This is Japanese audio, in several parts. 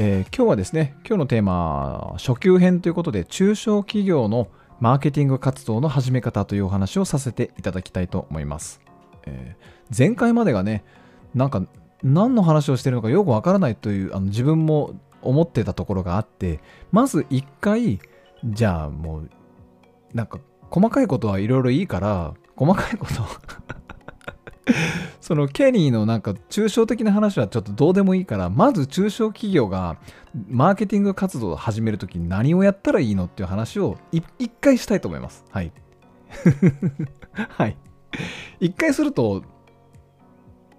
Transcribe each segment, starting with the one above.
えー今日はですね今日のテーマ初級編ということで中小企業のマーケティング活動の始め方というお話をさせていただきたいと思います、えー前回までがねなんか何の話をしてるのかよくわからないというあの自分も思ってたところがあってまず一回じゃあもうなんか細かいことはいろいろいいから細かいことそのケニーのなんか抽象的な話はちょっとどうでもいいからまず中小企業がマーケティング活動を始めるときに何をやったらいいのっていう話を一回したいと思います。はい。はい。一回すると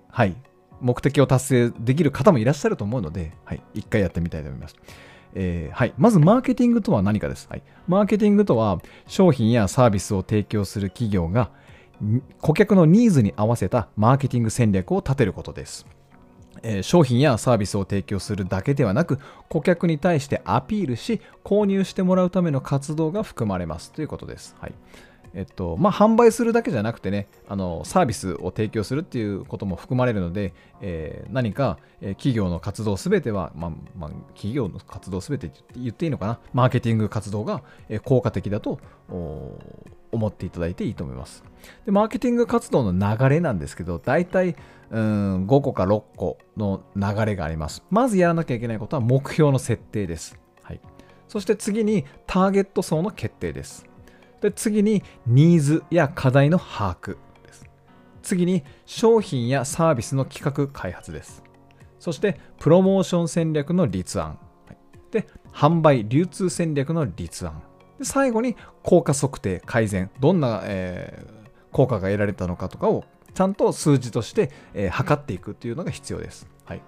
はい。目的を達成できる方もいらっしゃると思うので、はい、一回やってみたいと思います。えーはい、まずマーケティングとは何かです、はい。マーケティングとは商品やサービスを提供する企業が顧客のニーズに合わせたマーケティング戦略を立てることです。え商品やサービスを提供するだけではなく顧客に対してアピールし購入してもらうための活動が含まれますということです。はいえっとまあ、販売するだけじゃなくてねあのサービスを提供するっていうことも含まれるので、えー何か、え企業の活動すべては、まあまあ、企業の活動すべて言っていいのかな？マーケティング活動が、え効果的だと思っていただいていいと思います。でマーケティング活動の流れなんですけど大体うん5個か6個の流れがあります。まずやらなきゃいけないことは目標の設定です、はい、そして次にターゲット層の決定です。で次にニーズや課題の把握です。次に商品やサービスの企画開発です。そしてプロモーション戦略の立案。で販売流通戦略の立案。で最後に効果測定改善。どんな、えー効果が得られたのかとかをちゃんと数字として、えー測っていくというのが必要です、はい、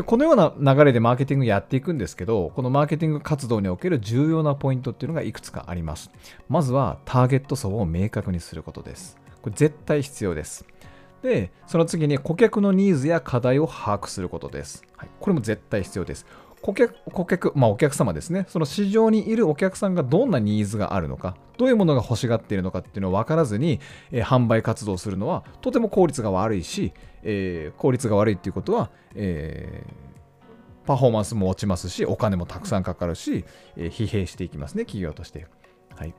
でこのような流れでマーケティングやっていくんですけどこのマーケティング活動における重要なポイントっていうのがいくつかあります。まずはターゲット層を明確にすることです。これ絶対必要です。でその次に顧客のニーズや課題を把握することです、はい、これも絶対必要です。顧客、顧客、まあお客様ですね。その市場にいるお客さんがどんなニーズがあるのか、どういうものが欲しがっているのかっていうのを分からずに、えー販売活動するのはとても効率が悪いし、えー効率が悪いっていうことは、えーパフォーマンスも落ちますし、お金もたくさんかかるし、えー疲弊していきますね、企業として。はい。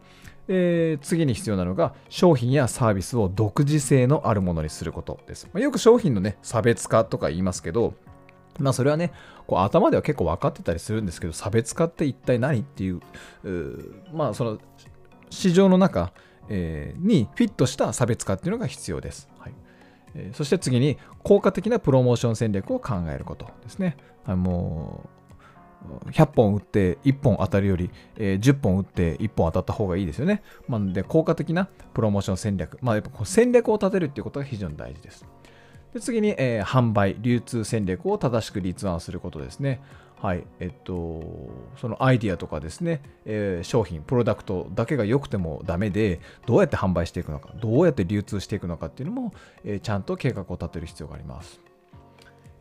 えー次に必要なのが商品やサービスを独自性のあるものにすることです。まあよく商品のね、差別化とか言いますけど、まあそれはね、こう頭では結構分かってたりするんですけど、差別化って一体何っていう、うまあその市場の中、えーにフィットした差別化っていうのが必要です。はいえーそして次に効果的なプロモーション戦略を考えることですね。あもう100本打って1本当たるより、えー10本打って1本当たった方がいいですよね。まあ、なので効果的なプロモーション戦略、まあ、やっぱこう戦略を立てるっていうことが非常に大事です。で次に、えー販売、流通戦略を正しく立案することですね。はい。えっと、そのアイディアとかですね、えー商品、プロダクトだけが良くてもダメで、どうやって販売していくのか、どうやって流通していくのかっていうのも、えーちゃんと計画を立てる必要があります。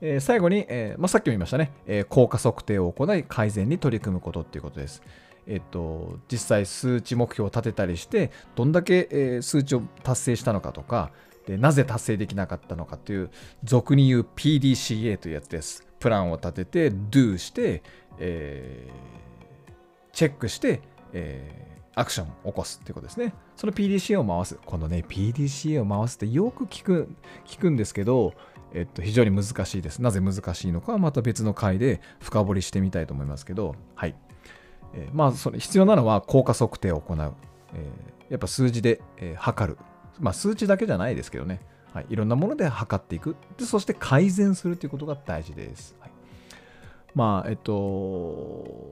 えー最後に、えまあ、さっきも言いましたね、え効果測定を行い改善に取り組むことっていうことです。えっと、実際数値目標を立てたりして、どんだけ、え数値を達成したのかとか、でなぜ達成できなかったのかという、俗に言う PDCA というやつです。プランを立てて、Do して、えーチェックして、えーアクションを起こすっていうことですね。その PDCA を回す。このね、PDCA を回すってよく聞く聞くんですけど、えっと、非常に難しいです。なぜ難しいのかはまた別の回で深掘りしてみたいと思いますけど、はい。えーまあ、それ必要なのは効果測定を行う。えーやっぱ数字で、えー測る。まあ、数値だけじゃないですけどね。はい。いろんなもので測っていく。でそして改善するということが大事です。はい、まあ、えっと、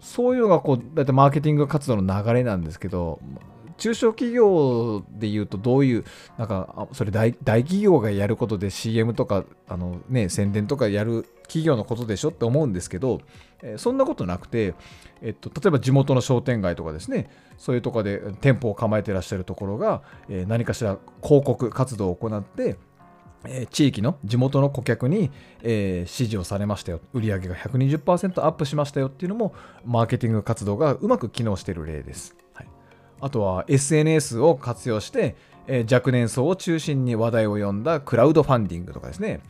そういうのがこう、だいたいマーケティング活動の流れなんですけど、中小企業で言うとどういう、なんか、それ大企業がやることで CM とか、あのね、宣伝とかやる企業のことでしょって思うんですけど、えそんなことなくて、えっと、例えば地元の商店街とかですね、そういうとこで店舗を構えてらっしゃるところが、え何かしら広告活動を行って、え地域の地元の顧客に、え支持をされましたよ。売上が120%アップしましたよっていうのもマーケティング活動がうまく機能している例です、あとは SNS を活用して、え若年層を中心に話題を呼んだクラウドファンディングとかですね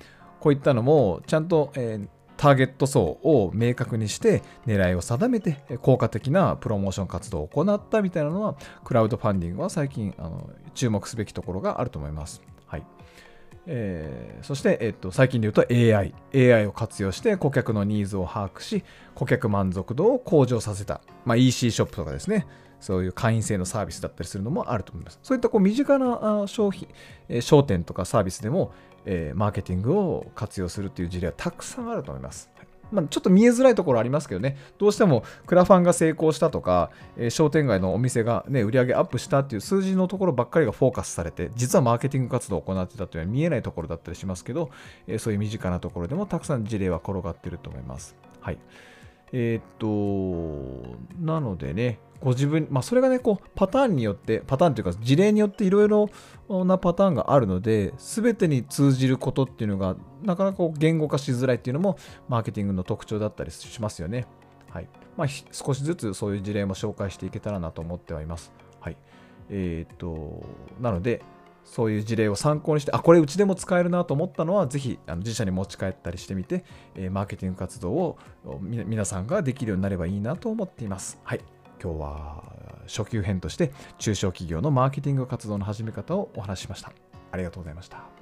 こういったのもちゃんと、えターゲット層を明確にして狙いを定めて効果的なプロモーション活動を行ったみたいなのはクラウドファンディングは最近あの注目すべきところがあると思います。はいえー、そして、えっと、最近で言うと AI。AI を活用して顧客のニーズを把握し、顧客満足度を向上させた。まあ、EC ショップとかですね。そういう会員制のサービスだったりするのもあると思います。そういったこう身近な商品、商店とかサービスでも、えー、マーケティングを活用するっていう事例はたくさんあると思います。まあ、ちょっと見えづらいところありますけどね、どうしてもクラファンが成功したとか、えー、商店街のお店が、ね、売り上げアップしたっていう数字のところばっかりがフォーカスされて、実はマーケティング活動を行ってたというのは見えないところだったりしますけど、えー、そういう身近なところでもたくさん事例は転がってると思います。はい。えー、っと、なのでね、ご自分、まあ、それがね、こう、パターンによって、パターンというか、事例によっていろいろなパターンがあるので、すべてに通じることっていうのが、なかなか言語化しづらいっていうのも、マーケティングの特徴だったりしますよね。はい。まあ、少しずつそういう事例も紹介していけたらなと思ってはいます。はい。えー、っと、なので、そういう事例を参考にして、あ、これうちでも使えるなと思ったのは、ぜひあの自社に持ち帰ったりしてみて、えー、マーケティング活動を皆さんができるようになればいいなと思っています。はい。今日は初級編として中小企業のマーケティング活動の始め方をお話ししました。ありがとうございました。